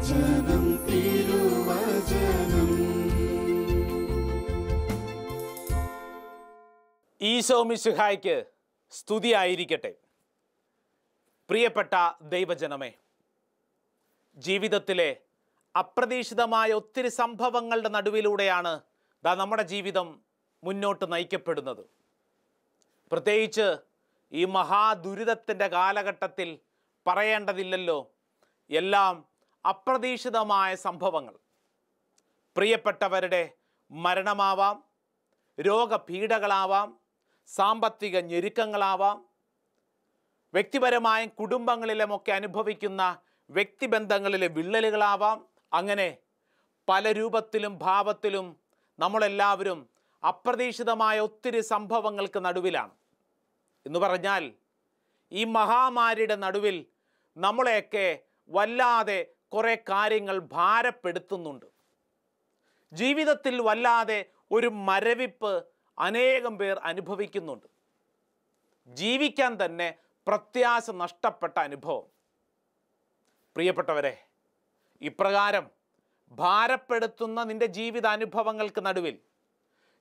തിരുവചനം തിരുവചനം. ഈശോ മിശുഹായ്ക്ക് സ്തുതിയായിരിക്കട്ടെ. പ്രിയപ്പെട്ട ദൈവജനമേ ജീവിതത്തിലെ അപ്രതീക്ഷിതമായ ഒത്തിരി സംഭവങ്ങളുടെ നടുവിലൂടെയാണ് ദാ നമ്മുടെ ജീവിതം മുന്നോട്ട് നയിക്കപ്പെടുന്നത്. പ്രത്യേകിച്ച് ഈ മഹാദുരിതത്തിന്റെ കാലഘട്ടത്തിൽ പറയേണ്ടതില്ലല്ലോ. എല്ലാം അപ്രതീക്ഷിതമായ സംഭവങ്ങൾ. പ്രിയപ്പെട്ടവരുടെ മരണമാവാം രോഗപീഠകളാവാം സാമ്പത്തിക ഞെരുക്കങ്ങളാവാം വ്യക്തിപരമായും കുടുംബങ്ങളിലുമൊക്കെ അനുഭവിക്കുന്ന വ്യക്തിബന്ധങ്ങളിലെ വിള്ളലുകളാവാം. അങ്ങനെ പല രൂപത്തിലും ഭാവത്തിലും നമ്മളെല്ലാവരും അപ്രതീക്ഷിതമായ ഒത്തിരി സംഭവങ്ങൾക്ക് നടുവിലാണ്. എന്ന് പറഞ്ഞാൽ ഈ മഹാമാരിയുടെ നടുവിൽ നമ്മളെയൊക്കെ വല്ലാതെ കുറേ കാര്യങ്ങൾ ഭാരപ്പെടുത്തുന്നുണ്ട്. ജീവിതത്തിൽ വല്ലാതെ ഒരു മരവിപ്പ് അനേകം പേർ അനുഭവിക്കുന്നുണ്ട്. ജീവിക്കാൻ തന്നെ പ്രത്യാശ നഷ്ടപ്പെട്ട അനുഭവം. പ്രിയപ്പെട്ടവരെ ഇപ്രകാരം ഭാരപ്പെടുത്തുന്ന നിന്റെ ജീവിതാനുഭവങ്ങൾക്ക് നടുവിൽ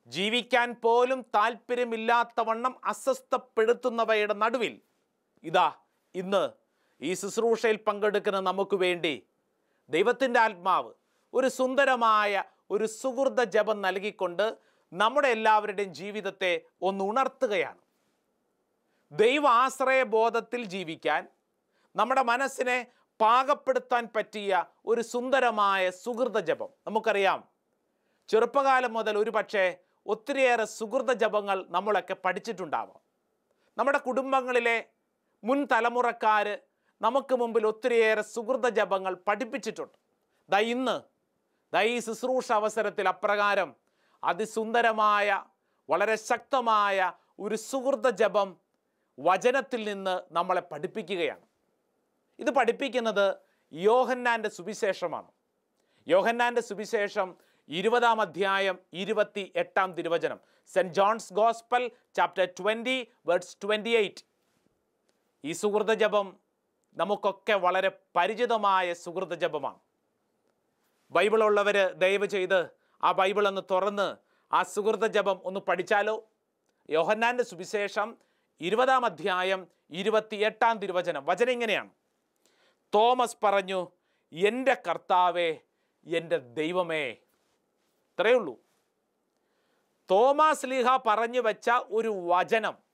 ജീവിക്കാൻ പോലും താല്പര്യമില്ലാത്തവണ്ണം അസ്വസ്ഥപ്പെടുത്തുന്നവയുടെ നടുവിൽ ഇതാ ഇന്ന് ഈ ശുശ്രൂഷയിൽ പങ്കെടുക്കുന്ന നമുക്ക് വേണ്ടി ദൈവത്തിന്റെ ആത്മാവ് ഒരു സുന്ദരമായ ഒരു സുഹൃത ജപം നൽകിക്കൊണ്ട് നമ്മുടെ എല്ലാവരുടെയും ജീവിതത്തെ ഒന്ന് ഉണർത്തുകയാണ്. ദൈവ ആശ്രയ ബോധത്തിൽ ജീവിക്കാൻ നമ്മുടെ മനസ്സിനെ പാകപ്പെടുത്താൻ പറ്റിയ ഒരു സുന്ദരമായ സുഹൃത ജപം. നമുക്കറിയാം ചെറുപ്പകാലം മുതൽ ഒരു പക്ഷേ ഒത്തിരിയേറെ സുഹൃത ജപങ്ങൾ നമ്മളൊക്കെ പഠിച്ചിട്ടുണ്ടാവാം. നമ്മുടെ കുടുംബങ്ങളിലെ മുൻ തലമുറക്കാർ നമുക്ക് മുമ്പിൽ ഒത്തിരിയേറെ സുഹൃത ജപങ്ങൾ പഠിപ്പിച്ചിട്ടുണ്ട്. ദാ ഇന്ന് ദാ ഈ ശുശ്രൂഷ അവസരത്തിൽ അപ്രകാരം അതിസുന്ദരമായ വളരെ ശക്തമായ ഒരു സുഹൃത ജപം വചനത്തിൽ നിന്ന് നമ്മളെ പഠിപ്പിക്കുകയാണ്. ഇത് പഠിപ്പിക്കുന്നത് യോഹന്നാന്റെ സുവിശേഷമാണ്. യോഹന്നാന്റെ സുവിശേഷം ഇരുപതാം അധ്യായം ഇരുപത്തി എട്ടാം തിരുവചനം. Saint John's gospel chapter twenty words twenty eight. ഈ സുഹൃത ജപം നമുക്കൊക്കെ വളരെ പരിചിതമായ സുഹൃത ജപമാണ്. ബൈബിളുള്ളവർ ദയവ് ചെയ്ത് ആ ബൈബിൾ ഒന്ന് തുറന്ന് ആ സുഹൃത ജപം ഒന്ന് പഠിച്ചാലോ? യോഹന്നാന്റെ സുവിശേഷം ഇരുപതാം അധ്യായം ഇരുപത്തിയെട്ടാം തിരുവചനം. വചനം ഇങ്ങനെയാണ്. തോമസ് പറഞ്ഞു എന്റെ കർത്താവേ എന്റെ ദൈവമേ. ഇത്രയേ ഉള്ളൂ. തോമാസ് ലീഹ പറഞ്ഞു വെച്ച ഒരു വചനം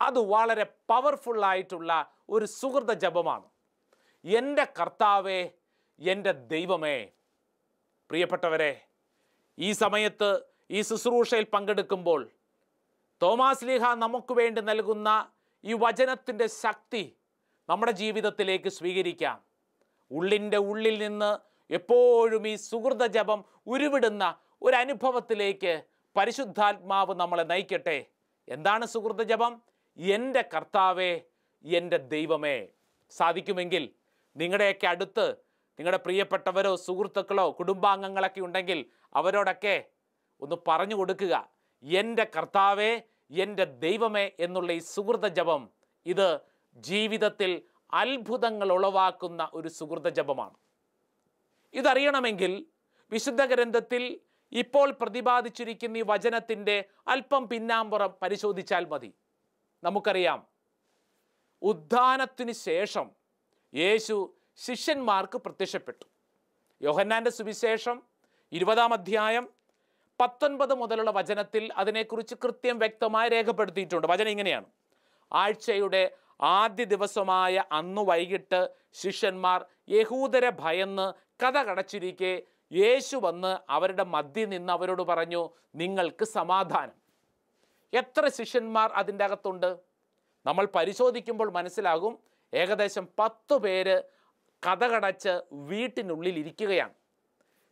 അത് വളരെ പവർഫുള്ളായിട്ടുള്ള ഒരു സുഹൃത ജപമാണ്. എന്റെ കർത്താവേ എന്റെ ദൈവമേ. പ്രിയപ്പെട്ടവരെ ഈ സമയത്ത് ഈ ശുശ്രൂഷയിൽ പങ്കെടുക്കുമ്പോൾ തോമാസ് ലീഹ നമുക്ക് വേണ്ടി നൽകുന്ന ഈ വചനത്തിന്റെ ശക്തി നമ്മുടെ ജീവിതത്തിലേക്ക് സ്വീകരിക്കാം. ഉള്ളിന്റെ ഉള്ളിൽ നിന്ന് എപ്പോഴും ഈ സുഹൃത ജപം ഉരുവിടുന്ന ഒരു അനുഭവത്തിലേക്ക് പരിശുദ്ധാത്മാവ് നമ്മളെ നയിക്കട്ടെ. എന്താണ് സുഹൃത ജപം? എന്റെ കർത്താവേ എന്റെ ദൈവമേ. സാധിക്കുമെങ്കിൽ നിങ്ങളുടെയൊക്കെ അടുത്ത് നിങ്ങളുടെ പ്രിയപ്പെട്ടവരോ സുഹൃത്തുക്കളോ കുടുംബാംഗങ്ങളൊക്കെ ഉണ്ടെങ്കിൽ അവരോടൊക്കെ ഒന്ന് പറഞ്ഞു കൊടുക്കുക. എന്റെ കർത്താവേ എന്റെ ദൈവമേ എന്നുള്ള ഈ സുഹൃത ജപം ഇത് ജീവിതത്തിൽ അത്ഭുതങ്ങൾ ഉളവാക്കുന്ന ഒരു സുഹൃത ജപമാണ്. ഇതറിയണമെങ്കിൽ വിശുദ്ധ ഗ്രന്ഥത്തിൽ ഇപ്പോൾ പ്രതിപാദിച്ചിരിക്കുന്ന ഈ വചനത്തിന്റെ അല്പം പിന്നാമ്പുറം പരിശോധിച്ചാൽ മതി. നമുക്കറിയാം. ഉദ്ധാനത്തിന് ശേഷം യേശു ശിഷ്യന്മാർക്ക് പ്രത്യക്ഷപ്പെട്ടു. യോഹന്നാന്റെ സുവിശേഷം ഇരുപതാം അധ്യായം പത്തൊൻപത് മുതലുള്ള വചനത്തിൽ അതിനെക്കുറിച്ച് കൃത്യം വ്യക്തമായി രേഖപ്പെടുത്തിയിട്ടുണ്ട്. വചനം ഇങ്ങനെയാണ്. ആഴ്ചയുടെ ആദ്യ ദിവസമായ അന്ന് വൈകിട്ട് ശിഷ്യന്മാർ യഹൂദരെ ഭയന്ന് കഥ കടച്ചിരിക്കെ യേശു വന്ന് അവരുടെ മധ്യ നിന്ന് അവരോട് പറഞ്ഞു നിങ്ങൾക്ക് സമാധാനം. എത്ര ശിഷ്യന്മാർ അതിന്റെ അകത്തുണ്ട്? നമ്മൾ പരിശോധിക്കുമ്പോൾ മനസ്സിലാകും ഏകദേശം പത്ത് പേര് കഥകടച്ച് വീട്ടിനുള്ളിൽ ഇരിക്കുകയാണ്.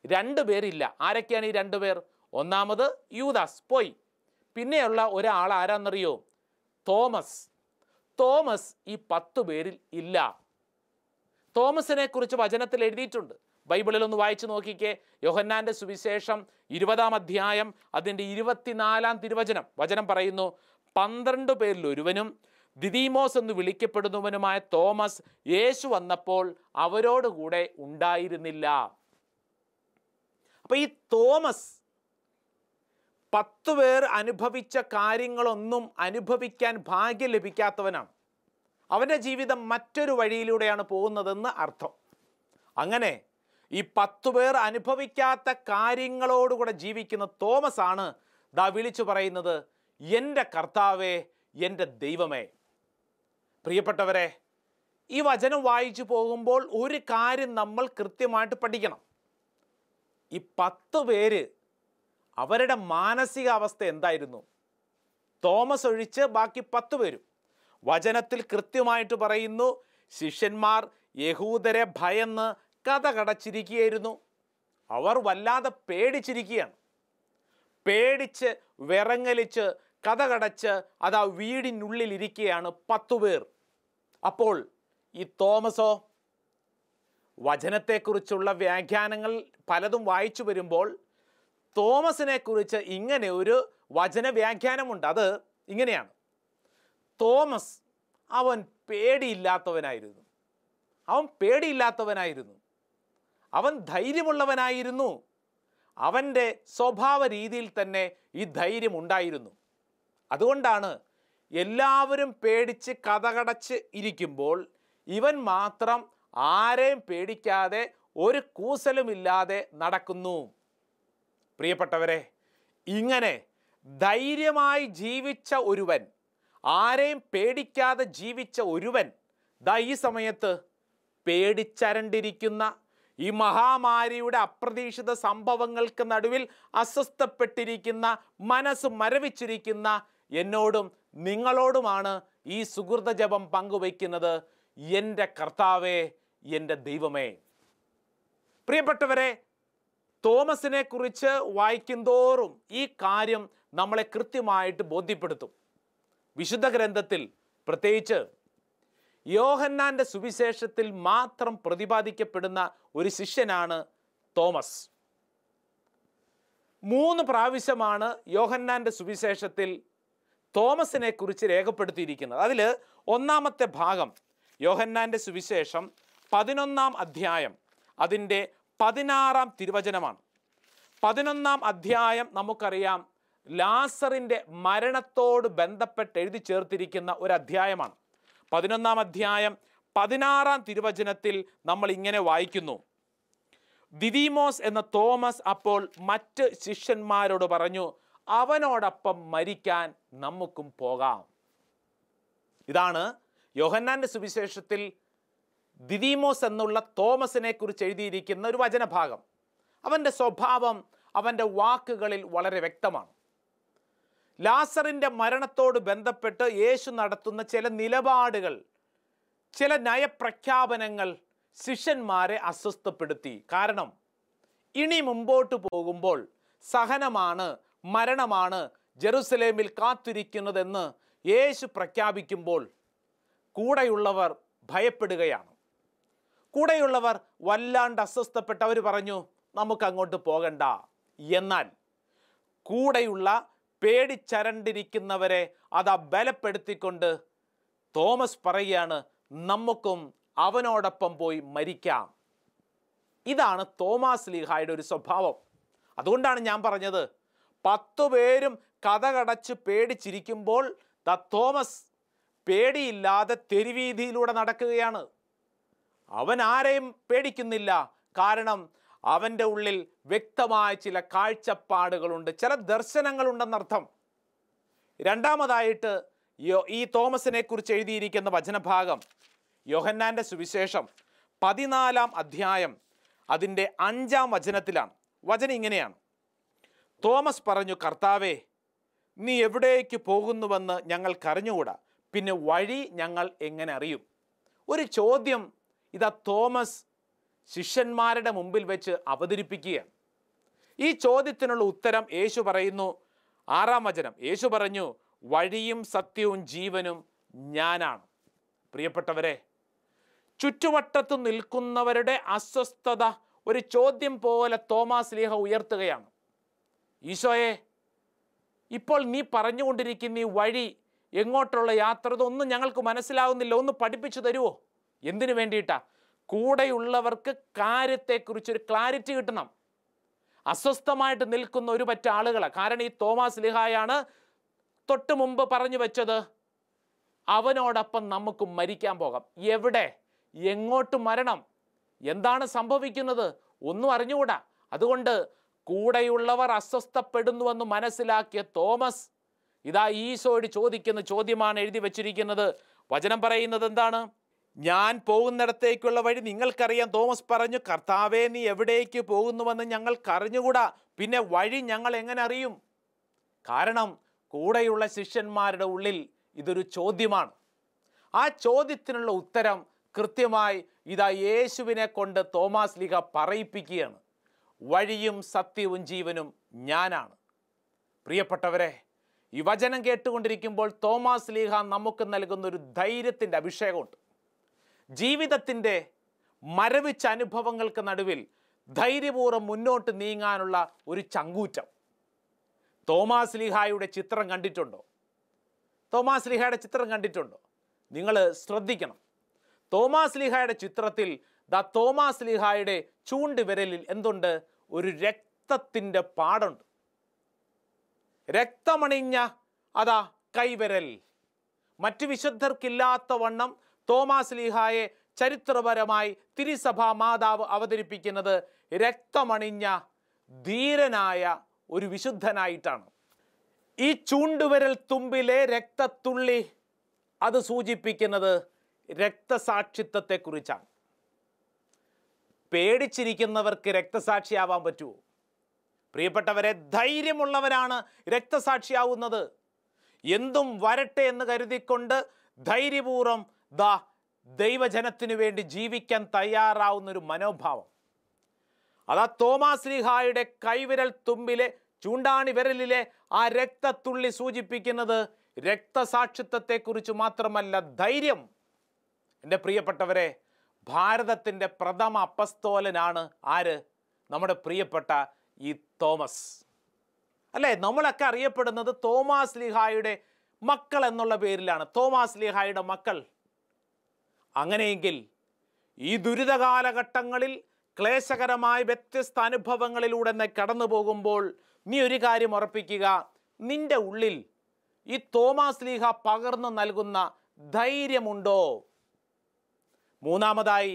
രണ്ട് പേരില്ല. ആരൊക്കെയാണ് ഈ രണ്ട് പേർ? ഒന്നാമത് യൂദാസ്. പോയി. പിന്നെയുള്ള ഒരാൾ ആരാന്നറിയോ? തോമസ്. തോമസ് ഈ പത്ത് പേരിൽ ഇല്ല. തോമസിനെ കുറിച്ച് വചനത്തിൽ എഴുതിയിട്ടുണ്ട്. ബൈബിളിൽ ഒന്ന് വായിച്ചു നോക്കിക്കേ. യോഹന്നാന്റെ സുവിശേഷം ഇരുപതാം അധ്യായം അതിന്റെ ഇരുപത്തിനാലാം തിരുവചനം. വചനം പറയുന്നു പന്ത്രണ്ട് പേരിൽ ഒരുവനും ദിദീമോസ് എന്ന് വിളിക്കപ്പെടുന്നവനുമായ തോമസ് യേശു വന്നപ്പോൾ അവരോടുകൂടെ ഉണ്ടായിരുന്നില്ല. അപ്പൊ ഈ തോമസ് പത്ത് പേർ അനുഭവിച്ച കാര്യങ്ങളൊന്നും അനുഭവിക്കാൻ ഭാഗ്യം ലഭിക്കാത്തവനാണ്. അവന്റെ ജീവിതം മറ്റൊരു വഴിയിലൂടെയാണ് പോകുന്നതെന്ന് അർത്ഥം. അങ്ങനെ ഈ പത്തു പേർ അനുഭവിക്കാത്ത കാര്യങ്ങളോടുകൂടെ ജീവിക്കുന്ന തോമസ് ആണ് ദാ വിളിച്ചു പറയുന്നത് എന്റെ കർത്താവേ എന്റെ ദൈവമേ. പ്രിയപ്പെട്ടവരെ ഈ വചനം വായിച്ചു പോകുമ്പോൾ ഒരു കാര്യം നമ്മൾ കൃത്യമായിട്ട് പഠിക്കണം. ഈ പത്ത് പേര് അവരുടെ മാനസികാവസ്ഥ എന്തായിരുന്നു? തോമസ് ഒഴിച്ച് ബാക്കി പത്ത് പേരും. വചനത്തിൽ കൃത്യമായിട്ട് പറയുന്നു ശിഷ്യന്മാർ യഹൂദരെ ഭയന്ന് കഥ കടച്ചിരിക്കുകയായിരുന്നു. അവർ വല്ലാതെ പേടിച്ചിരിക്കുകയാണ്. പേടിച്ച് വിറങ്ങലിച്ച് കഥ കടച്ച് അത് ആ വീടിനുള്ളിലിരിക്കുകയാണ് പത്തു പേർ. അപ്പോൾ ഈ തോമസോ വചനത്തെക്കുറിച്ചുള്ള വ്യാഖ്യാനങ്ങൾ പലതും വായിച്ചു വരുമ്പോൾ തോമസിനെ കുറിച്ച് ഇങ്ങനെ ഒരു വചന വ്യാഖ്യാനമുണ്ട് അത് ഇങ്ങനെയാണ്. തോമസ് അവൻ പേടിയില്ലാത്തവനായിരുന്നു. അവൻ പേടിയില്ലാത്തവനായിരുന്നു. അവൻ ധൈര്യമുള്ളവനായിരുന്നു. അവന്റെ സ്വഭാവ രീതിയിൽ തന്നെ ഈ ധൈര്യം ഉണ്ടായിരുന്നു. അതുകൊണ്ടാണ് എല്ലാവരും പേടിച്ച് കഥകടച്ച് ഇരിക്കുമ്പോൾ ഇവൻ മാത്രം ആരെയും പേടിക്കാതെ ഒരു കൂസലുമില്ലാതെ നടക്കുന്നു. പ്രിയപ്പെട്ടവരെ ഇങ്ങനെ ധൈര്യമായി ജീവിച്ച ഒരുവൻ ആരെയും പേടിക്കാതെ ജീവിച്ച ഒരുവൻ ദാ ഈ സമയത്ത് പേടിച്ചരണ്ടിരിക്കുന്ന ഈ മഹാമാരിയുടെ അപ്രതീക്ഷിത സംഭവങ്ങൾക്ക് നടുവിൽ അസ്വസ്ഥപ്പെട്ടിരിക്കുന്ന മനസ്സ് മരവിച്ചിരിക്കുന്ന എന്നോടും നിങ്ങളോടുമാണ് ഈ സുഹൃത ജപം പങ്കുവയ്ക്കുന്നത്. എന്റെ കർത്താവേ എന്റെ ദൈവമേ. പ്രിയപ്പെട്ടവരെ തോമസിനെ കുറിച്ച് വായിക്കുന്തോറും ഈ കാര്യം നമ്മളെ കൃത്യമായിട്ട് ബോധ്യപ്പെടുത്തും. വിശുദ്ധ ഗ്രന്ഥത്തിൽ പ്രത്യേകിച്ച് യോഹന്നാന്റെ സുവിശേഷത്തിൽ മാത്രം പ്രതിപാദിക്കപ്പെടുന്ന ഒരു ശിഷ്യനാണ് തോമസ്. മൂന്ന് പ്രാവശ്യമാണ് യോഹന്നാന്റെ സുവിശേഷത്തിൽ തോമസിനെ കുറിച്ച് രേഖപ്പെടുത്തിയിരിക്കുന്നത്. അതിൽ ഒന്നാമത്തെ ഭാഗം യോഹന്നാന്റെ സുവിശേഷം പതിനൊന്നാം അധ്യായം അതിന്റെ പതിനാറാം തിരുവചനമാണ്. പതിനൊന്നാം അധ്യായം നമുക്കറിയാം ലാസറിന്റെ മരണത്തോട് ബന്ധപ്പെട്ട് എഴുതി ചേർത്തിരിക്കുന്ന ഒരു അധ്യായമാണ്. പതിനൊന്നാം അധ്യായം പതിനാറാം തിരുവചനത്തിൽ നമ്മൾ ഇങ്ങനെ വായിക്കുന്നു. ദിദീമോസ് എന്ന തോമസ് അപ്പോൾ മറ്റ് ശിഷ്യന്മാരോട് പറഞ്ഞു അവനോടൊപ്പം മരിക്കാൻ നമുക്കും പോകാം. ഇതാണ് യോഹന്നാന്റെ സുവിശേഷത്തിൽ ദിദീമോസ് എന്നുള്ള തോമസിനെ കുറിച്ച് എഴുതിയിരിക്കുന്ന ഒരു വചനഭാഗം. അവന്റെ സ്വഭാവം അവന്റെ വാക്കുകളിൽ വളരെ വ്യക്തമാണ്. ലാസറിന്റെ മരണത്തോട് ബന്ധപ്പെട്ട് യേശു നടത്തുന്ന ചില നിലപാടുകൾ ചില നയപ്രഖ്യാപനങ്ങൾ ശിഷ്യന്മാരെ അസ്വസ്ഥപ്പെടുത്തി. കാരണം ഇനി മുമ്പോട്ട് പോകുമ്പോൾ സഹനമാണ് മരണമാണ് ജെറുസലേമിൽ കാത്തിരിക്കുന്നതെന്ന് യേശു പ്രഖ്യാപിക്കുമ്പോൾ കൂടെയുള്ളവർ ഭയപ്പെടുകയാണ്. കൂടെയുള്ളവർ വല്ലാണ്ട് അസ്വസ്ഥപ്പെട്ടവർ പറഞ്ഞു നമുക്കങ്ങോട്ട് പോകണ്ട. എന്നാൽ കൂടെയുള്ള പേടിച്ചരണ്ടിരിക്കുന്നവരെ അത് ബലപ്പെടുത്തിക്കൊണ്ട് തോമസ് പറയുകയാണ് നമുക്കും അവനോടൊപ്പം പോയി മരിക്കാം. ഇതാണ് തോമാസ് ലീഹായുടെ ഒരു സ്വഭാവം. അതുകൊണ്ടാണ് ഞാൻ പറഞ്ഞത് പത്തു പേരും കഥ കടച്ച് പേടിച്ചിരിക്കുമ്പോൾ ദ തോമസ് പേടിയില്ലാതെ തെരുവീതിയിലൂടെ നടക്കുകയാണ്. അവൻ ആരെയും പേടിക്കുന്നില്ല. കാരണം അവന്റെ ഉള്ളിൽ വ്യക്തമായ ചില കാഴ്ചപ്പാടുകളുണ്ട് ചില ദർശനങ്ങളുണ്ടെന്നർത്ഥം. രണ്ടാമതായിട്ട് യോ ഈ തോമസിനെ കുറിച്ച് എഴുതിയിരിക്കുന്ന വചനഭാഗം യോഹന്നാന്റെ സുവിശേഷം പതിനാലാം അധ്യായം അതിന്റെ അഞ്ചാം വചനത്തിലാണ്. വചനം ഇങ്ങനെയാണ്. തോമസ് പറഞ്ഞു കർത്താവേ നീ എവിടേക്ക് പോകുന്നുവെന്ന് ഞങ്ങൾക്കറിഞ്ഞുകൂടാ. പിന്നെ വഴി ഞങ്ങൾ എങ്ങനെ അറിയും? ഒരു ചോദ്യം ഇതാ തോമസ് ശിഷ്യന്മാരുടെ മുമ്പിൽ വെച്ച് അവതരിപ്പിക്കുകയാണ്. ഈ ചോദ്യത്തിനുള്ള ഉത്തരം യേശു പറയുന്നു. ആറാം വചനം. യേശു പറഞ്ഞു വഴിയും സത്യവും ജീവനും ഞാനാണ്. പ്രിയപ്പെട്ടവരെ ചുറ്റുവട്ടത്ത് നിൽക്കുന്നവരുടെ അസ്വസ്ഥത ഒരു ചോദ്യം പോലെ തോമാസ് ലീഹ ഉയർത്തുകയാണ്. ഈശോയെ ഇപ്പോൾ നീ പറഞ്ഞുകൊണ്ടിരിക്കുന്ന ഈ വഴി എങ്ങോട്ടുള്ള യാത്ര ഇതൊന്നും ഞങ്ങൾക്ക് മനസ്സിലാവുന്നില്ല. ഒന്ന് പഠിപ്പിച്ചു തരുമോ എന്തിനു വേണ്ടിയിട്ടാ? കൂടെയുള്ളവർക്ക് കാര്യത്തെക്കുറിച്ചൊരു ക്ലാരിറ്റി കിട്ടണം. അസ്വസ്ഥമായിട്ട് നിൽക്കുന്ന ഒരു പറ്റ ആളുകളാണ് കാരണം ഈ തോമാസ് ലിഹായാണ് തൊട്ട് മുമ്പ് പറഞ്ഞു വെച്ചത് അവനോടൊപ്പം നമുക്ക് മരിക്കാൻ പോകാം. എവിടെ? എങ്ങോട്ട് മരണം? എന്താണ് സംഭവിക്കുന്നത്? ഒന്നും അറിഞ്ഞുകൂടാ. അതുകൊണ്ട് കൂടെയുള്ളവർ അസ്വസ്ഥപ്പെടുന്നുവെന്ന് മനസ്സിലാക്കിയ തോമസ് ഇതാ ഈശോയോട് ചോദിക്കുന്ന ചോദ്യമാണ് എഴുതി വച്ചിരിക്കുന്നത്. വചനം പറയുന്നത് എന്താണ്? ഞാൻ പോകുന്നിടത്തേക്കുള്ള വഴി നിങ്ങൾക്കറിയാം. തോമസ് പറഞ്ഞു കർത്താവേ നീ എവിടേക്ക് പോകുന്നുവെന്ന് ഞങ്ങൾക്കറിഞ്ഞുകൂടാ. പിന്നെ വഴി ഞങ്ങൾ എങ്ങനെ അറിയും? കാരണം കൂടെയുള്ള ശിഷ്യന്മാരുടെ ഉള്ളിൽ ഇതൊരു ചോദ്യമാണ്. ആ ചോദ്യത്തിനുള്ള ഉത്തരം കൃത്യമായി ഇതാ യേശുവിനെ കൊണ്ട് തോമാസ് ലീഗ പറയിപ്പിക്കുകയാണ്. വഴിയും സത്യവും ജീവനും ഞാനാണ്. പ്രിയപ്പെട്ടവരെ ഈ വചനം കേട്ടുകൊണ്ടിരിക്കുമ്പോൾ തോമാസ് ലീഹ നമുക്ക് നൽകുന്ന ഒരു ധൈര്യത്തിന്റെ അഭിഷേകമുണ്ട്. ജീവിതത്തിന്റെ മരവിച്ച അനുഭവങ്ങൾക്ക് നടുവിൽ ധൈര്യപൂർവം മുന്നോട്ട് നീങ്ങാനുള്ള ഒരു ചങ്കൂറ്റം. തോമാസ് ലിഹായുടെ ചിത്രം കണ്ടിട്ടുണ്ടോ? തോമാസ് ലിഹായുടെ ചിത്രം കണ്ടിട്ടുണ്ടോ? നിങ്ങൾ ശ്രദ്ധിക്കണം. തോമാസ് ലിഹായുടെ ചിത്രത്തിൽ ദ തോമാസ് ലിഹായുടെ ചൂണ്ടുവിരലിൽ എന്തുണ്ട്? ഒരു രക്തത്തിന്റെ പാടുണ്ട്. രക്തമണിഞ്ഞ അതാ കൈവിരൽ. മറ്റു വിശുദ്ധർക്കില്ലാത്ത വണ്ണം തോമാസ് ലീഹായെ ചരിത്രപരമായി തിരുസഭാ മാതാവ് അവതരിപ്പിക്കുന്നത് രക്തമണിഞ്ഞ ധീരനായ ഒരു വിശുദ്ധനായിട്ടാണ്. ഈ ചൂണ്ടുവിരൽ തുമ്പിലെ രക്തത്തുള്ളി അത് സൂചിപ്പിക്കുന്നത് രക്തസാക്ഷിത്വത്തെക്കുറിച്ചാണ്. പേടിച്ചിരിക്കുന്നവർക്ക് രക്തസാക്ഷിയാവാൻ പറ്റുമോ? പ്രിയപ്പെട്ടവരെ ധൈര്യമുള്ളവരാണ് രക്തസാക്ഷിയാവുന്നത്. എന്തും വരട്ടെ എന്ന് കരുതിക്കൊണ്ട് ധൈര്യപൂർവം ദാ ദൈവജനത്തിനു വേണ്ടി ജീവിക്കാൻ തയ്യാറാവുന്ന ഒരു മനോഭാവം. അതാ തോമാസ് ലീഹായുടെ കൈവിരൽ തുമ്പിലെ ചൂണ്ടാണി വിരലിലെ ആ രക്തത്തുള്ളി സൂചിപ്പിക്കുന്നത് രക്തസാക്ഷിത്വത്തെക്കുറിച്ച് മാത്രമല്ല ധൈര്യം. എന്റെ പ്രിയപ്പെട്ടവരെ ഭാരതത്തിന്റെ പ്രഥമ അപ്പസ്തോലനാണ് ആര്? നമ്മുടെ പ്രിയപ്പെട്ട ഈ തോമസ്. അല്ലേ നമ്മളൊക്കെ അറിയപ്പെടുന്നത് തോമാസ് ലിഹായുടെ മക്കൾ എന്നുള്ള പേരിലാണ്. തോമാസ് ലിഹായുടെ മക്കൾ അങ്ങനെയെങ്കിൽ ഈ ദുരിത കാലഘട്ടങ്ങളിൽ ക്ലേശകരമായ വ്യത്യസ്ത അനുഭവങ്ങളിലൂടെ നീ കടന്നു പോകുമ്പോൾ നീ ഒരു കാര്യം ഉറപ്പിക്കുക. നിന്റെ ഉള്ളിൽ ഈ തോമാസ് ലീഹ പകർന്നു നൽകുന്ന ധൈര്യമുണ്ടോ? മൂന്നാമതായി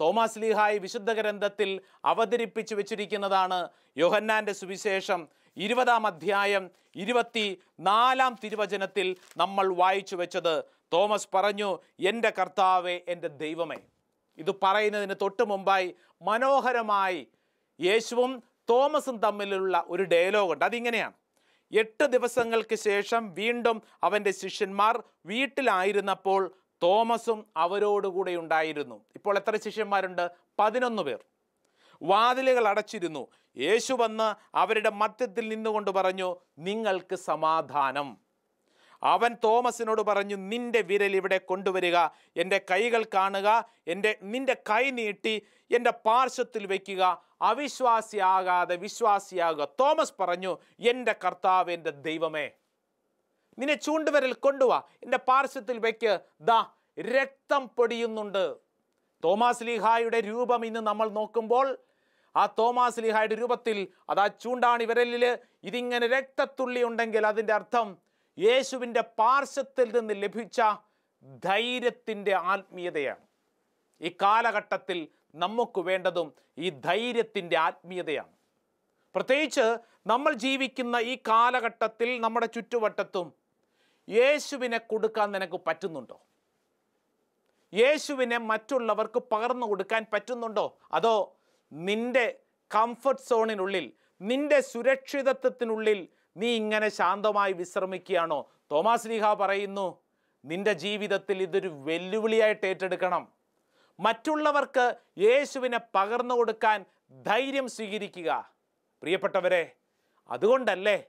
തോമാസ് ലീഹായി വിശുദ്ധ ഗ്രന്ഥത്തിൽ അവതരിപ്പിച്ചു വെച്ചിരിക്കുന്നതാണ് യോഹന്നാന്റെ സുവിശേഷം ഇരുപതാം അധ്യായം ഇരുപത്തി നാലാം തിരുവചനത്തിൽ നമ്മൾ വായിച്ചു വെച്ചത്. തോമസ് പറഞ്ഞു എന്റെ കർത്താവെ എന്റെ ദൈവമേ. ഇത് പറയുന്നതിന് തൊട്ട് മുമ്പായി മനോഹരമായി യേശുവും തോമസും തമ്മിലുള്ള ഒരു ഡയലോഗുണ്ട് അതിങ്ങനെയാണ്. എട്ട് ദിവസങ്ങൾക്ക് ശേഷം വീണ്ടും അവന്റെ ശിഷ്യന്മാർ വീട്ടിലായിരുന്നപ്പോൾ തോമസും അവരോടുകൂടെ ഉണ്ടായിരുന്നു. ഇപ്പോൾ എത്ര ശിഷ്യന്മാരുണ്ട്? പതിനൊന്ന് പേർ. വാതിലുകൾ അടച്ചിരുന്നു. യേശു വന്ന് അവരുടെ മധ്യത്തിൽ നിന്നുകൊണ്ട് പറഞ്ഞു നിങ്ങൾക്ക് സമാധാനം. അവൻ തോമസിനോട് പറഞ്ഞു നിന്റെ വിരൽ ഇവിടെ കൊണ്ടുവരിക എന്റെ കൈകൾ കാണുക എന്റെ നിന്റെ കൈ നീട്ടി എന്റെ പാർശ്വത്തിൽ വയ്ക്കുക അവിശ്വാസിയാകാതെ വിശ്വാസിയാകുക. തോമസ് പറഞ്ഞു എന്റെ കർത്താവ് എന്റെ ദൈവമേ നിന്നെ ചൂണ്ടുവരൽ കൊണ്ടുവാ എന്റെ പാർശ്വത്തിൽ വയ്ക്ക്. ദാ രക്തം പൊടിയുന്നുണ്ട്. തോമാസ് ലീഹായുടെ രൂപം ഇന്ന് നമ്മൾ നോക്കുമ്പോൾ ആ തോമാസ് ലിഹായുടെ രൂപത്തിൽ അതാ ചൂണ്ടാണി വിരലിൽ ഇതിങ്ങനെ രക്തത്തുള്ളി ഉണ്ടെങ്കിൽ അതിന്റെ അർത്ഥം യേശുവിന്റെ പാർശ്വത്തിൽ നിന്ന് ലഭിച്ച ധൈര്യത്തിന്റെ ആത്മീയതയാണ്. ഈ കാലഘട്ടത്തിൽ നമുക്ക് വേണ്ടതും ഈ ധൈര്യത്തിന്റെ ആത്മീയതയാണ്. പ്രത്യേകിച്ച് നമ്മൾ ജീവിക്കുന്ന ഈ കാലഘട്ടത്തിൽ നമ്മുടെ ചുറ്റുവട്ടത്തും യേശുവിനെ കൊടുക്കാൻ നിനക്ക് പറ്റുന്നുണ്ടോ? യേശുവിനെ മറ്റുള്ളവർക്ക് പകർന്നു കൊടുക്കാൻ പറ്റുന്നുണ്ടോ? അതോ നിന്റെ കംഫർട്ട് സോണിനുള്ളിൽ നിന്റെ സുരക്ഷിതത്വത്തിനുള്ളിൽ നീ ഇങ്ങനെ ശാന്തമായി വിശ്രമിക്കുകയാണോ? തോമാസ് ലീഹ പറയുന്നു നിന്റെ ജീവിതത്തിൽ ഇതൊരു വെല്ലുവിളിയായിട്ട് ഏറ്റെടുക്കണം. മറ്റുള്ളവർക്ക് യേശുവിനെ പകർന്നു കൊടുക്കാൻ ധൈര്യം സ്വീകരിക്കുക. പ്രിയപ്പെട്ടവരെ അതുകൊണ്ടല്ലേ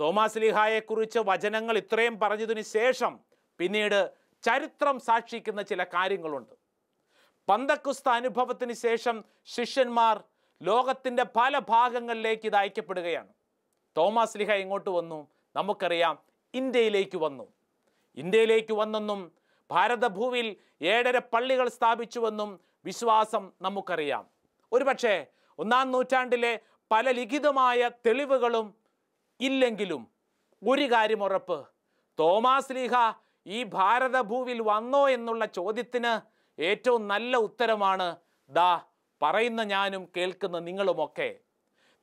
തോമാസ് ലീഹായെക്കുറിച്ച് വചനങ്ങൾ ഇത്രയും പറഞ്ഞതിന് ശേഷം പിന്നീട് ചരിത്രം സാക്ഷിക്കുന്ന ചില കാര്യങ്ങളുണ്ട്. പന്തക്കുസ്ത അനുഭവത്തിന് ശേഷം ശിഷ്യന്മാർ ലോകത്തിന്റെ പല ഭാഗങ്ങളിലേക്ക് ഇത് അയക്കപ്പെടുകയാണ്. തോമസ് ലിഹ ഇങ്ങോട്ട് വന്നു? നമുക്കറിയാം ഇന്ത്യയിലേക്ക് വന്നു. ഇന്ത്യയിലേക്ക് വന്നെന്നും ഭാരതഭൂവിൽ ഏഴര പള്ളികൾ സ്ഥാപിച്ചുവെന്നും വിശ്വാസം നമുക്കറിയാം. ഒരുപക്ഷെ ഒന്നാം നൂറ്റാണ്ടിലെ പല ലിഖിതമായ തെളിവുകളും ഇല്ലെങ്കിലും ഒരു കാര്യം ഉറപ്പ് തോമാസ് ലീഹ ഈ ഭാരതഭൂവിൽ വന്നോ എന്നുള്ള ചോദ്യത്തിന് ഏറ്റവും നല്ല ഉത്തരമാണ് ദാ പറയുന്ന ഞാനും കേൾക്കുന്ന നിങ്ങളുമൊക്കെ.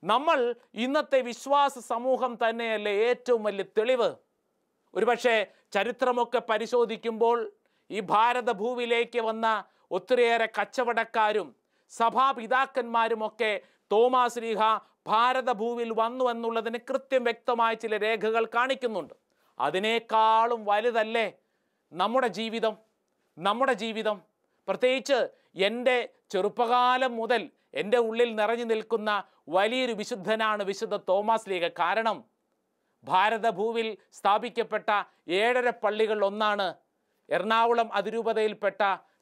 നമ്മൾ ഇന്നത്തെ വിശ്വാസ സമൂഹം തന്നെയല്ലേ ഏറ്റവും വലിയ തെളിവ്. ഒരുപക്ഷെ ചരിത്രമൊക്കെ പരിശോധിക്കുമ്പോൾ ഈ ഭാരതഭൂവിലേക്ക് വന്ന ഒത്തിരിയേറെ കച്ചവടക്കാരും സഭാപിതാക്കന്മാരുമൊക്കെ തോമാസ് ലീഹ ഭാരതഭൂവിൽ വന്നു എന്നുള്ളതിന് കൃത്യം വ്യക്തമായ ചില രേഖകൾ കാണിക്കുന്നുണ്ട്. അതിനേക്കാളും വലുതല്ലേ നമ്മുടെ ജീവിതം നമ്മുടെ ജീവിതം. പ്രത്യേകിച്ച് എന്റെ ചെറുപ്പകാലം മുതൽ എന്റെ ഉള്ളിൽ നിറഞ്ഞു നിൽക്കുന്ന വലിയൊരു വിശുദ്ധനാണ് വിശുദ്ധ തോമസ് ലീഗ. കാരണം ഭാരതഭൂവിൽ സ്ഥാപിക്കപ്പെട്ട ഏഴര പള്ളികൾ ഒന്നാണ് എറണാകുളം അതിരൂപതയിൽപ്പെട്ട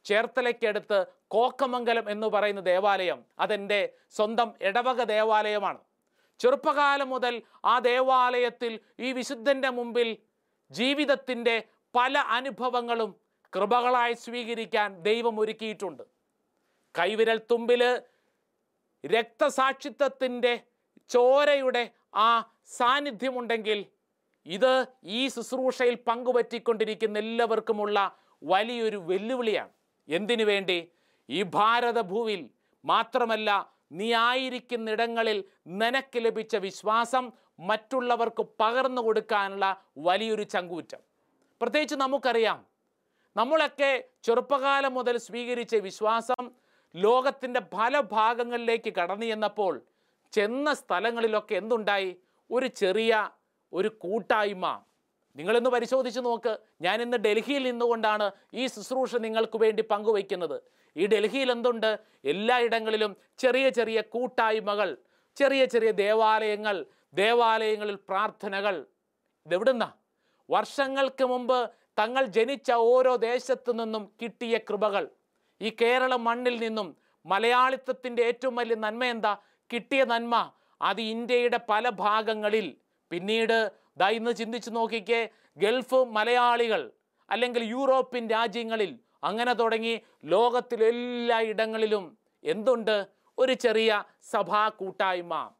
ചേർത്തലയ്ക്കടുത്ത് കോക്കമംഗലം എന്ന് പറയുന്ന ദേവാലയം. അതെന്റെ സ്വന്തം ഇടവക ദേവാലയമാണ്. ചെറുപ്പകാലം മുതൽ ആ ദേവാലയത്തിൽ ഈ വിശുദ്ധന്റെ മുമ്പിൽ ജീവിതത്തിന്റെ പല അനുഭവങ്ങളും കൃപകളായി സ്വീകരിക്കാൻ ദൈവം ഒരുക്കിയിട്ടുണ്ട്. കൈവിരൽ തുമ്പിൽ രക്തസാക്ഷിത്വത്തിന്റെ ചോരയുടെ ആ സാന്നിധ്യമുണ്ടെങ്കിൽ ഇത് ഈ ശുശ്രൂഷയിൽ പങ്കുപറ്റിക്കൊണ്ടിരിക്കുന്ന എല്ലാവർക്കുമുള്ള വലിയൊരു വെല്ലുവിളിയാണ്. എന്തിനു വേണ്ടി? ഈ ഭാരതഭൂവിൽ മാത്രമല്ല നീ ആയിരിക്കുന്നിടങ്ങളിൽ നിനക്ക് ലഭിച്ച വിശ്വാസം മറ്റുള്ളവർക്ക് പകർന്നു കൊടുക്കാനുള്ള വലിയൊരു ചങ്കൂറ്റം. പ്രത്യേകിച്ച് നമുക്കറിയാം നമ്മളൊക്കെ ചെറുപ്പകാലം മുതൽ സ്വീകരിച്ച വിശ്വാസം ലോകത്തിന്റെ പല ഭാഗങ്ങളിലേക്ക് കടന്നു ചെന്നപ്പോൾ ചെന്ന സ്ഥലങ്ങളിലൊക്കെ എന്തുണ്ടായി? ഒരു ചെറിയ ഒരു കൂട്ടായ്മ. നിങ്ങളിന്ന് പരിശോധിച്ച് നോക്ക്. ഞാൻ ഇന്ന് ഡൽഹിയിൽ നിന്നുകൊണ്ടാണ് ഈ ശുശ്രൂഷ നിങ്ങൾക്ക് വേണ്ടി പങ്കുവയ്ക്കുന്നത്. ഈ ഡൽഹിയിൽ എന്തുണ്ട്? എല്ലായിടങ്ങളിലും ചെറിയ ചെറിയ കൂട്ടായ്മകൾ ചെറിയ ചെറിയ ദേവാലയങ്ങൾ ദേവാലയങ്ങളിൽ പ്രാർത്ഥനകൾ. ഇതെവിടുന്ന? വർഷങ്ങൾക്ക് മുമ്പ് തങ്ങൾ ജനിച്ച ഓരോ ദേശത്തു നിന്നും കിട്ടിയ കൃപകൾ. ഈ കേരള മണ്ണിൽ നിന്നും മലയാളിത്വത്തിന്റെ ഏറ്റവും വലിയ നന്മ എന്താ? കിട്ടിയ നന്മ അത് ഇന്ത്യയുടെ പല ഭാഗങ്ങളിൽ. പിന്നീട് ദാ ഇന്ന് ചിന്തിച്ചു നോക്കിക്കേ ഗൾഫ് മലയാളികൾ അല്ലെങ്കിൽ യൂറോപ്യൻ രാജ്യങ്ങളിൽ അങ്ങനെ തുടങ്ങി ലോകത്തിലെല്ലാ ഇടങ്ങളിലും എന്തുണ്ട്? ഒരു ചെറിയ സഭാ കൂട്ടായ്മ.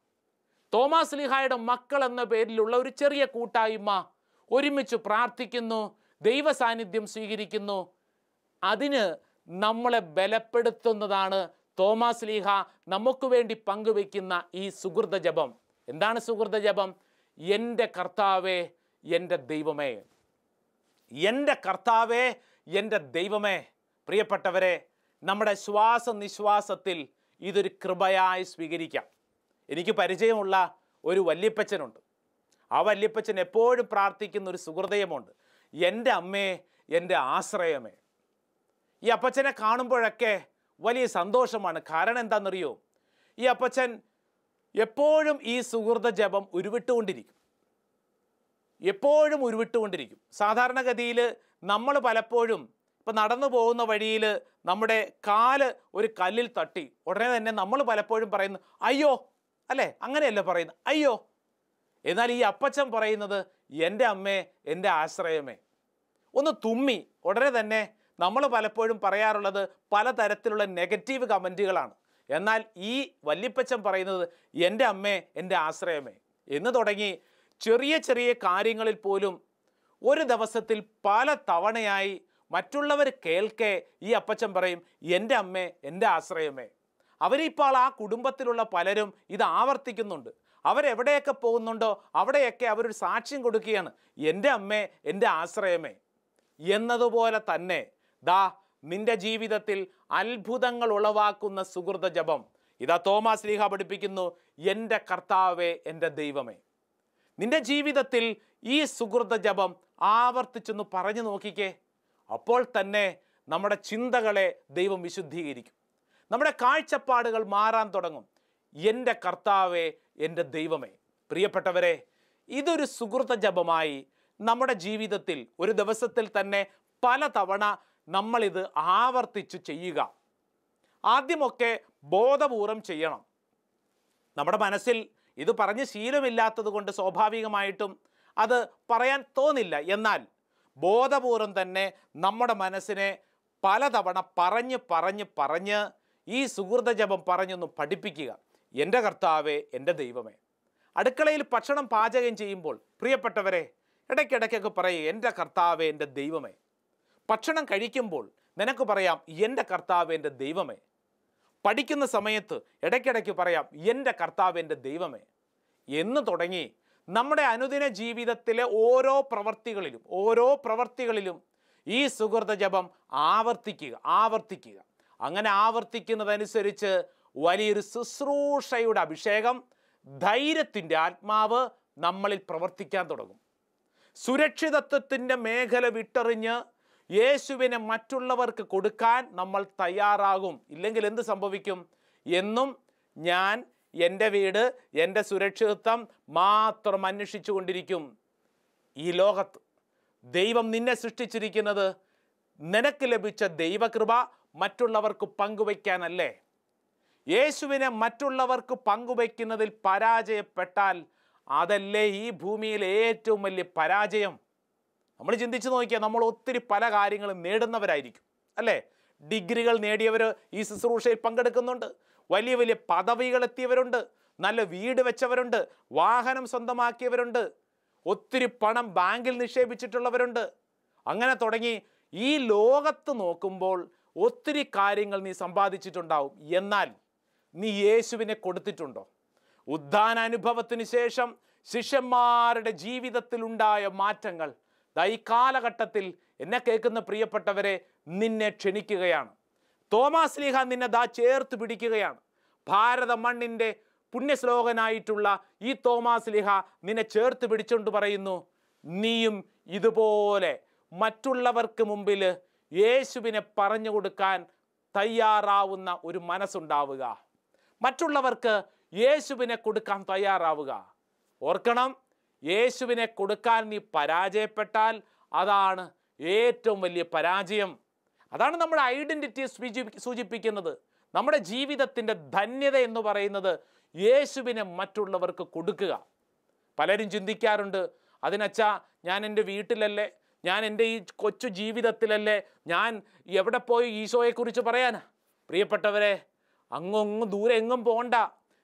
തോമാസ് ലിഹായുടെ മക്കൾ എന്ന പേരിലുള്ള ഒരു ചെറിയ കൂട്ടായ്മ ഒരുമിച്ച് പ്രാർത്ഥിക്കുന്നു. ദൈവ സാന്നിധ്യം സ്വീകരിക്കുന്നു. അതിന് നമ്മളെ ബലപ്പെടുത്തുന്നതാണ് തോമാസ് ലീഹ നമുക്ക് വേണ്ടി പങ്കുവെക്കുന്ന ഈ സുഹൃത ജപം. എന്താണ് സുഹൃത ജപം? എന്റെ കർത്താവേ എന്റെ ദൈവമേ. എന്റെ കർത്താവേ എന്റെ ദൈവമേ. പ്രിയപ്പെട്ടവരെ നമ്മുടെ ശ്വാസ നിശ്വാസത്തിൽ ഇതൊരു കൃപയായി സ്വീകരിക്കാം. എനിക്ക് പരിചയമുള്ള ഒരു വല്യപ്പച്ചനുണ്ട്. ആ വല്യപ്പച്ചൻ എപ്പോഴും പ്രാർത്ഥിക്കുന്ന ഒരു സുഹൃദയമുണ്ട്. എന്റെ അമ്മയെ എന്റെ ആശ്രയമേ. ഈ അപ്പച്ചനെ കാണുമ്പോഴൊക്കെ വലിയ സന്തോഷമാണ്. കാരണം എന്താണെന്നറിയോ? ഈ അപ്പച്ചൻ എപ്പോഴും ഈ സുഹൃത ജപം ഉരുവിട്ടുകൊണ്ടിരിക്കും. എപ്പോഴും ഉരുവിട്ടുകൊണ്ടിരിക്കും. സാധാരണഗതിയിൽ നമ്മൾ പലപ്പോഴും ഇപ്പം നടന്നു പോകുന്ന വഴിയിൽ നമ്മുടെ കാൽ ഒരു കല്ലിൽ തട്ടി. ഉടനെ തന്നെ നമ്മൾ പലപ്പോഴും പറയുന്നു അയ്യോ അല്ലേ? അങ്ങനെയല്ല പറയുന്നത്? അയ്യോ എന്നാൽ ഈ അപ്പച്ചൻ പറയുന്നത് എന്റെ അമ്മേ എന്റെ ആശ്രയമേ. ഒന്ന് തുമ്മി. ഉടനെ തന്നെ നമ്മൾ പലപ്പോഴും പറയാറുള്ളത് പലതരത്തിലുള്ള നെഗറ്റീവ് കമന്റുകളാണ്. എന്നാൽ ഈ വല്യപ്പച്ചൻ പറയുന്നത് എന്റെ അമ്മേ എന്റെ ആശ്രയമേ എന്ന് തുടങ്ങി ചെറിയ ചെറിയ കാര്യങ്ങളിൽ പോലും ഒരു ദിവസത്തിൽ പല തവണയായി മറ്റുള്ളവർ കേൾക്കെ ഈ അപ്പച്ചൻ പറയും എന്റെ അമ്മേ എന്റെ ആശ്രയമേ. അവരിപ്പോൾ ആ കുടുംബത്തിലുള്ള പലരും ഇത് ആവർത്തിക്കുന്നുണ്ട്. അവരെവിടെയൊക്കെ പോകുന്നുണ്ടോ അവിടെയൊക്കെ അവരൊരു സാക്ഷ്യം കൊടുക്കുകയാണ്. എന്റെ അമ്മേ എന്റെ ആശ്രയമേ എന്നതുപോലെ തന്നെ ദാ നിന്റെ ജീവിതത്തിൽ അത്ഭുതങ്ങൾ ഉളവാക്കുന്ന സുഹൃത ജപം. ഇതാ തോമാസ് ലീഹ പഠിപ്പിക്കുന്നു എന്റെ കർത്താവേ എന്റെ ദൈവമേ. നിന്റെ ജീവിതത്തിൽ ഈ സുഹൃത ജപം ആവർത്തിച്ചൊന്ന് പറഞ്ഞു നോക്കിക്കേ. അപ്പോൾ തന്നെ നമ്മുടെ ചിന്തകളെ ദൈവം വിശുദ്ധീകരിക്കും. നമ്മുടെ കാഴ്ചപ്പാടുകൾ മാറാൻ തുടങ്ങും. എന്റെ കർത്താവേ എന്റെ ദൈവമേ. പ്രിയപ്പെട്ടവരെ ഇതൊരു സുഹൃത്ത ജപമായി നമ്മുടെ ജീവിതത്തിൽ ഒരു ദിവസത്തിൽ തന്നെ പല തവണ നമ്മളിത് ആവർത്തിച്ച് ചെയ്യുക. ആദ്യമൊക്കെ ബോധപൂർവം ചെയ്യണം. നമ്മുടെ മനസ്സിൽ ഇത് പറഞ്ഞ് ശീലമില്ലാത്തത് കൊണ്ട് സ്വാഭാവികമായിട്ടും അത് പറയാൻ തോന്നില്ല. എന്നാൽ ബോധപൂർവം തന്നെ നമ്മുടെ മനസ്സിനെ പലതവണ പറഞ്ഞ് പറഞ്ഞ് പറഞ്ഞ് ഈ സുഹൃത ജപം പറഞ്ഞൊന്ന് പഠിപ്പിക്കുക. എന്റെ കർത്താവേ എന്റെ ദൈവമേ. അടുക്കളയിൽ ഭക്ഷണം പാചകം ചെയ്യുമ്പോൾ പ്രിയപ്പെട്ടവരെ ഇടയ്ക്കിടയ്ക്കൊക്കെ പറയുക എന്റെ കർത്താവേ എന്റെ ദൈവമേ. ഭക്ഷണം കഴിക്കുമ്പോൾ നിനക്ക് പറയാം എന്റെ കർത്താവ് എന്റെ ദൈവമേ. പഠിക്കുന്ന സമയത്ത് ഇടയ്ക്കിടയ്ക്ക് പറയാം എന്റെ കർത്താവ് എന്റെ ദൈവമേ. എന്ന് തുടങ്ങി നമ്മുടെ അനുദിന ജീവിതത്തിലെ ഓരോ പ്രവർത്തികളിലും ഓരോ പ്രവർത്തികളിലും ഈ സുഹൃത ജപം ആവർത്തിക്കുക ആവർത്തിക്കുക. അങ്ങനെ ആവർത്തിക്കുന്നതനുസരിച്ച് വലിയൊരു ശുശ്രൂഷയുടെ അഭിഷേകം ധൈര്യത്തിന്റെ ആത്മാവ് നമ്മളിൽ പ്രവർത്തിക്കാൻ തുടങ്ങും. സുരക്ഷിതത്വത്തിന്റെ മേഖല വിട്ടെറിഞ്ഞ് യേശുവിനെ മറ്റുള്ളവർക്ക് കൊടുക്കാൻ നമ്മൾ തയ്യാറാകും. ഇല്ലെങ്കിൽ എന്ത് സംഭവിക്കും? എന്നും ഞാൻ എന്റെ വീട് എന്റെ സുരക്ഷിതത്വം മാത്രം അന്വേഷിച്ചു കൊണ്ടിരിക്കും. ഈ ലോകത്ത് ദൈവം നിന്നെ സൃഷ്ടിച്ചിരിക്കുന്നത് നിനക്ക് ലഭിച്ച ദൈവകൃപ മറ്റുള്ളവർക്ക് പങ്കുവയ്ക്കാനല്ലേ? യേശുവിനെ മറ്റുള്ളവർക്ക് പങ്കുവയ്ക്കുന്നതിൽ പരാജയപ്പെട്ടാൽ അതല്ലേ ഈ ഭൂമിയിലെ ഏറ്റവും വലിയ പരാജയം? നമ്മൾ ചിന്തിച്ചു നോക്കിയാൽ നമ്മൾ ഒത്തിരി പല കാര്യങ്ങളും നേടുന്നവരായിരിക്കും അല്ലേ? ഡിഗ്രികൾ നേടിയവർ ഈ ശുശ്രൂഷയിൽ പങ്കെടുക്കുന്നുണ്ട് വലിയ വലിയ പദവികൾ എത്തിയവരുണ്ട് നല്ല വീട് വെച്ചവരുണ്ട് വാഹനം സ്വന്തമാക്കിയവരുണ്ട് ഒത്തിരി പണം ബാങ്കിൽ നിക്ഷേപിച്ചിട്ടുള്ളവരുണ്ട്. അങ്ങനെ തുടങ്ങി ഈ ലോകത്ത് നോക്കുമ്പോൾ ഒത്തിരി കാര്യങ്ങൾ നീ സമ്പാദിച്ചിട്ടുണ്ടാവും. എന്നാൽ നീ യേശുവിനെ കൊടുത്തിട്ടുണ്ടോ? ഉദ്ധാന അനുഭവത്തിന് ശേഷം ശിഷ്യന്മാരുടെ ജീവിതത്തിലുണ്ടായ മാറ്റങ്ങൾ ഈ കാലഘട്ടത്തിൽ എന്നെ കേൾക്കുന്ന പ്രിയപ്പെട്ടവരെ നിന്നെ ക്ഷണിക്കുകയാണ്. തോമാസ് ലീഹ നിന്നെ ദാ ചേർത്ത് പിടിക്കുകയാണ്. ഭാരത മണ്ണിന്റെ പുണ്യശ്ലോകനായിട്ടുള്ള ഈ തോമാസ് ലീഹ നിന്നെ ചേർത്ത് പിടിച്ചുകൊണ്ട് പറയുന്നു നീയും ഇതുപോലെ മറ്റുള്ളവർക്ക് മുമ്പിൽ യേശുവിനെ പറഞ്ഞു കൊടുക്കാൻ തയ്യാറാവുന്ന ഒരു മനസ്സുണ്ടാവുക. മറ്റുള്ളവർക്ക് യേശുവിനെ കൊടുക്കാൻ തയ്യാറാവുക. ഓർക്കണം യേശുവിനെ കൊടുക്കാൻ നീ പരാജയപ്പെട്ടാൽ അതാണ് ഏറ്റവും വലിയ പരാജയം. അതാണ് നമ്മുടെ ഐഡന്റിറ്റി സൂചിപ്പിക്കുന്നത്. നമ്മുടെ ജീവിതത്തിന്റെ ധന്യത എന്ന് പറയുന്നത് യേശുവിനെ മറ്റുള്ളവർക്ക് കൊടുക്കുക. പലരും ചിന്തിക്കാറുണ്ട് അതിനച്ചാ ഞാൻ എന്റെ വീട്ടിലല്ലേ ഞാൻ എന്റെ ഈ കൊച്ചു ജീവിതത്തിലല്ലേ ഞാൻ എവിടെ പോയി ഈശോയെക്കുറിച്ച് പറയാനാ? പ്രിയപ്പെട്ടവരെ അങ്ങൊങ്ങും ദൂരെ എങ്ങും പോണ്ട.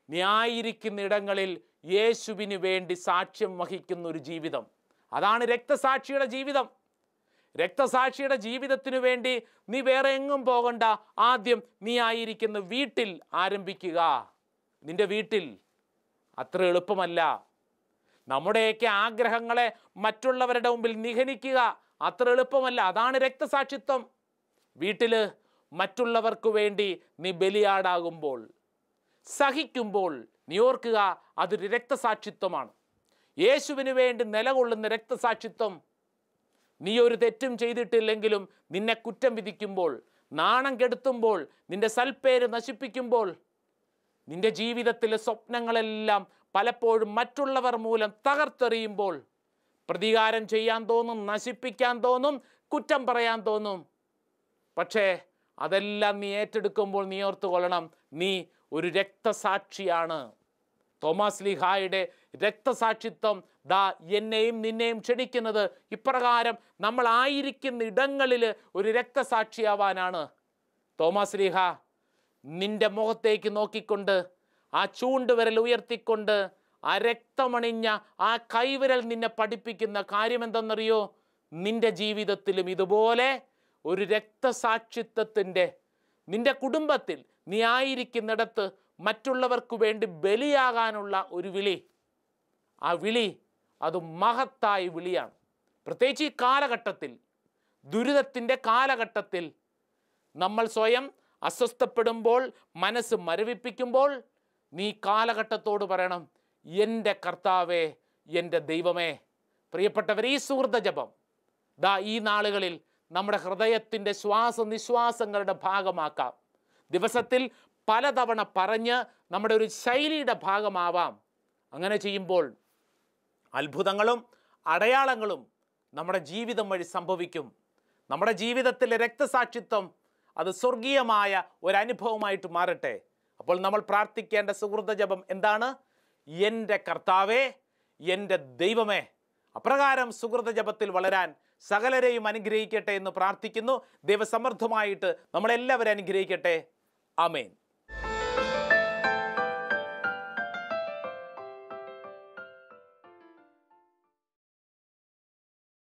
ന്യായിരിക്കുന്ന ഇടങ്ങളിൽ യേശുവിന് വേണ്ടി സാക്ഷ്യം വഹിക്കുന്ന ഒരു ജീവിതം. അതാണ് രക്തസാക്ഷിയുടെ ജീവിതം. രക്തസാക്ഷിയുടെ ജീവിതത്തിനു വേണ്ടി നീ വേറെ എങ്ങും പോകണ്ട. ആദ്യം നീ ആയിരിക്കുന്ന വീട്ടിൽ ആരംഭിക്കുക. നിന്റെ വീട്ടിൽ അത്ര എളുപ്പമല്ല. നമ്മുടെയൊക്കെ ആഗ്രഹങ്ങളെ മറ്റുള്ളവരുടെ മുമ്പിൽ നിഹനിക്കുക അത്ര എളുപ്പമല്ല. അതാണ് രക്തസാക്ഷിത്വം. വീട്ടിൽ മറ്റുള്ളവർക്ക് വേണ്ടി നീ ബലിയാടാകുമ്പോൾ സഹിക്കുമ്പോൾ നീ ഓർക്കുക അതൊരു രക്തസാക്ഷിത്വമാണ്. യേശുവിന് വേണ്ടി നിലകൊള്ളുന്ന രക്തസാക്ഷിത്വം നീ ഒരു തെറ്റും ചെയ്തിട്ടില്ലെങ്കിലും നിന്നെ കുറ്റം വിധിക്കുമ്പോൾ നാണം കെടുത്തുമ്പോൾ നിന്റെ സൽപ്പേര് നശിപ്പിക്കുമ്പോൾ നിന്റെ ജീവിതത്തിലെ സ്വപ്നങ്ങളെല്ലാം പലപ്പോഴും മറ്റുള്ളവർ മൂലം തകർത്തെറിയുമ്പോൾ പ്രതികാരം ചെയ്യാൻ തോന്നും നശിപ്പിക്കാൻ തോന്നും കുറ്റം പറയാൻ തോന്നും. പക്ഷേ അതെല്ലാം നീ ഏറ്റെടുക്കുമ്പോൾ നീ ഓർത്ത് കൊള്ളണം നീ ഒരു രക്തസാക്ഷിയാണ്. തോമസ് ലിഹായുടെ രക്തസാക്ഷിത്വം ദാ എന്നെയും നിന്നെയും ക്ഷണിക്കുന്നത് ഇപ്രകാരം നമ്മൾ ആയിരിക്കുന്ന ഇടങ്ങളിൽ ഒരു രക്തസാക്ഷിയാവാനാണ്. തോമസ് ലിഹ നിന്റെ മുഖത്തേക്ക് നോക്കിക്കൊണ്ട് ആ ചൂണ്ടുവിരൽ ഉയർത്തിക്കൊണ്ട് ആ രക്തമണിഞ്ഞ ആ കൈവിരൽ നിന്നെ പഠിപ്പിക്കുന്ന കാര്യം എന്തെന്നറിയോ നിന്റെ ജീവിതത്തിലും ഇതുപോലെ ഒരു രക്തസാക്ഷിത്വത്തിന്റെ നിന്റെ കുടുംബത്തിൽ നീ ആയിരിക്കുന്നിടത്ത് മറ്റുള്ളവർക്ക് വേണ്ടി ബലിയാകാനുള്ള ഒരു വിളി. ആ വിളി അത് മഹത്തായ വിളിയാണ്. പ്രത്യേകിച്ച് ഈ കാലഘട്ടത്തിൽ ദുരിതത്തിന്റെ കാലഘട്ടത്തിൽ നമ്മൾ സ്വയം അസ്വസ്ഥപ്പെടുമ്പോൾ മനസ്സ് മരവിപ്പിക്കുമ്പോൾ നീ കാലഘട്ടത്തോട് പറയണം എന്റെ കർത്താവേ എന്റെ ദൈവമേ പ്രിയപ്പെട്ടവർ ഈ സുഹൃത ജപം ദാ ഈ നാളുകളിൽ നമ്മുടെ ഹൃദയത്തിന്റെ ശ്വാസനിശ്വാസങ്ങളുടെ ഭാഗമാക്കാം. ദിവസത്തിൽ പലതവണ പറഞ്ഞ് നമ്മുടെ ഒരു ശൈലിയുടെ ഭാഗമാവാം. അങ്ങനെ ചെയ്യുമ്പോൾ അത്ഭുതങ്ങളും അടയാളങ്ങളും നമ്മുടെ ജീവിതം വഴി സംഭവിക്കും. നമ്മുടെ ജീവിതത്തിലെ രക്തസാക്ഷിത്വം അത് സ്വർഗീയമായ ഒരനുഭവമായിട്ട് മാറട്ടെ. അപ്പോൾ നമ്മൾ പ്രാർത്ഥിക്കേണ്ട സുഹൃത ജപം എന്താണ്? എന്റെ കർത്താവേ എന്റെ ദൈവമേ. അപ്രകാരം സുഹൃത ജപത്തിൽ വളരാൻ സകലരെയും അനുഗ്രഹിക്കട്ടെ എന്ന് പ്രാർത്ഥിക്കുന്നു. ദൈവസമൃദ്ധമായിട്ട് നമ്മളെല്ലാവരും അനുഗ്രഹിക്കട്ടെ. അമേൻ